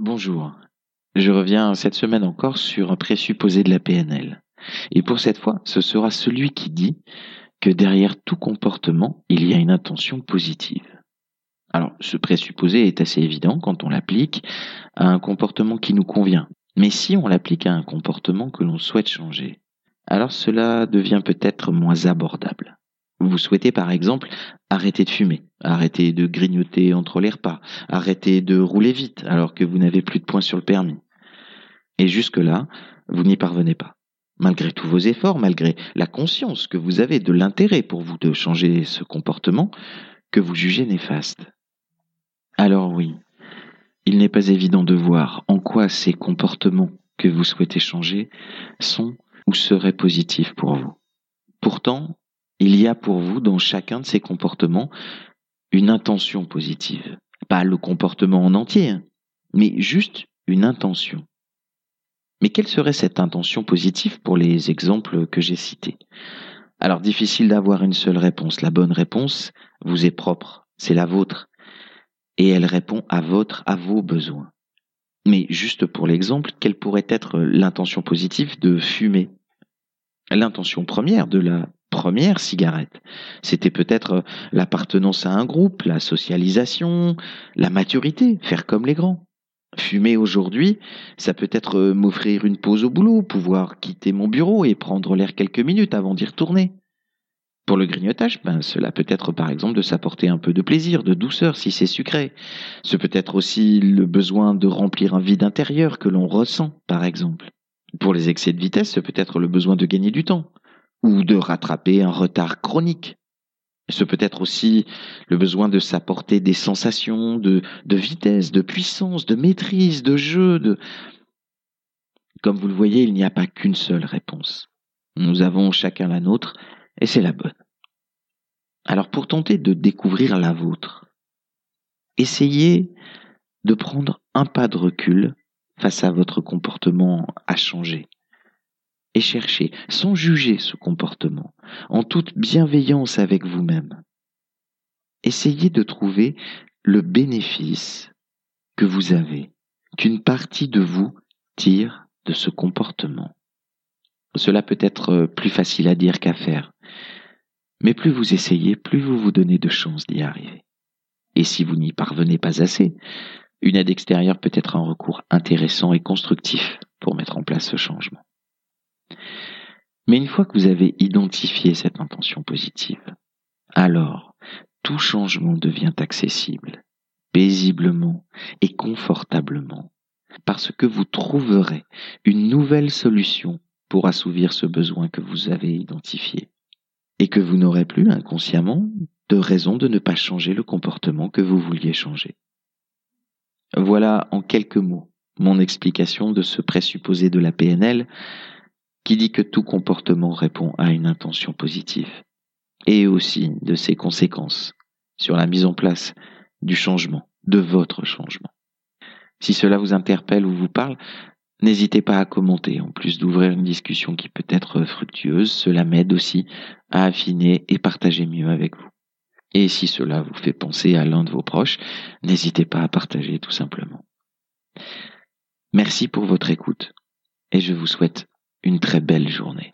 Bonjour. Je reviens cette semaine encore sur un présupposé de la PNL. Et pour cette fois, ce sera celui qui dit que derrière tout comportement, il y a une intention positive. Alors, ce présupposé est assez évident quand on l'applique à un comportement qui nous convient. Mais si on l'applique à un comportement que l'on souhaite changer, alors cela devient peut-être moins abordable. Vous souhaitez par exemple arrêter de fumer, arrêter de grignoter entre les repas, arrêter de rouler vite alors que vous n'avez plus de points sur le permis. Et jusque-là, vous n'y parvenez pas. Malgré tous vos efforts, malgré la conscience que vous avez de l'intérêt pour vous de changer ce comportement que vous jugez néfaste. Alors oui, il n'est pas évident de voir en quoi ces comportements que vous souhaitez changer sont ou seraient positifs pour vous. Pourtant, il y a pour vous dans chacun de ces comportements une intention positive. Pas le comportement en entier, hein, mais juste une intention. Mais quelle serait cette intention positive pour les exemples que j'ai cités? Alors difficile d'avoir une seule réponse. La bonne réponse vous est propre, c'est la vôtre, et elle répond à votre, à vos besoins. Mais juste pour l'exemple, quelle pourrait être l'intention positive de fumer? L'intention première de la première cigarette. C'était peut-être l'appartenance à un groupe, la socialisation, la maturité, faire comme les grands. Fumer aujourd'hui, ça peut être m'offrir une pause au boulot, pouvoir quitter mon bureau et prendre l'air quelques minutes avant d'y retourner. Pour le grignotage, ben, cela peut être par exemple de s'apporter un peu de plaisir, de douceur si c'est sucré. Ce peut être aussi le besoin de remplir un vide intérieur que l'on ressent, par exemple. Pour les excès de vitesse, ce peut être le besoin de gagner du temps ou de rattraper un retard chronique. Ce peut être aussi le besoin de s'apporter des sensations de, vitesse, de puissance, de maîtrise, de jeu. De... Comme vous le voyez, il n'y a pas qu'une seule réponse. Nous avons chacun la nôtre et c'est la bonne. Alors pour tenter de découvrir la vôtre, essayez de prendre un pas de recul face à votre comportement à changer et cherchez, sans juger ce comportement, en toute bienveillance avec vous-même. Essayez de trouver le bénéfice que vous avez, qu'une partie de vous tire de ce comportement. Cela peut être plus facile à dire qu'à faire, mais plus vous essayez, plus vous vous donnez de chances d'y arriver. Et si vous n'y parvenez pas assez, une aide extérieure peut être un recours intéressant et constructif pour mettre en place ce changement. Mais une fois que vous avez identifié cette intention positive, alors tout changement devient accessible, paisiblement et confortablement, parce que vous trouverez une nouvelle solution pour assouvir ce besoin que vous avez identifié, et que vous n'aurez plus inconsciemment de raison de ne pas changer le comportement que vous vouliez changer. Voilà en quelques mots mon explication de ce présupposé de la PNL qui dit que tout comportement répond à une intention positive, et aussi de ses conséquences sur la mise en place du changement, de votre changement. Si cela vous interpelle ou vous parle, n'hésitez pas à commenter. En plus d'ouvrir une discussion qui peut être fructueuse, cela m'aide aussi à affiner et partager mieux avec vous. Et si cela vous fait penser à l'un de vos proches, n'hésitez pas à partager tout simplement. Merci pour votre écoute et je vous souhaite une très belle journée.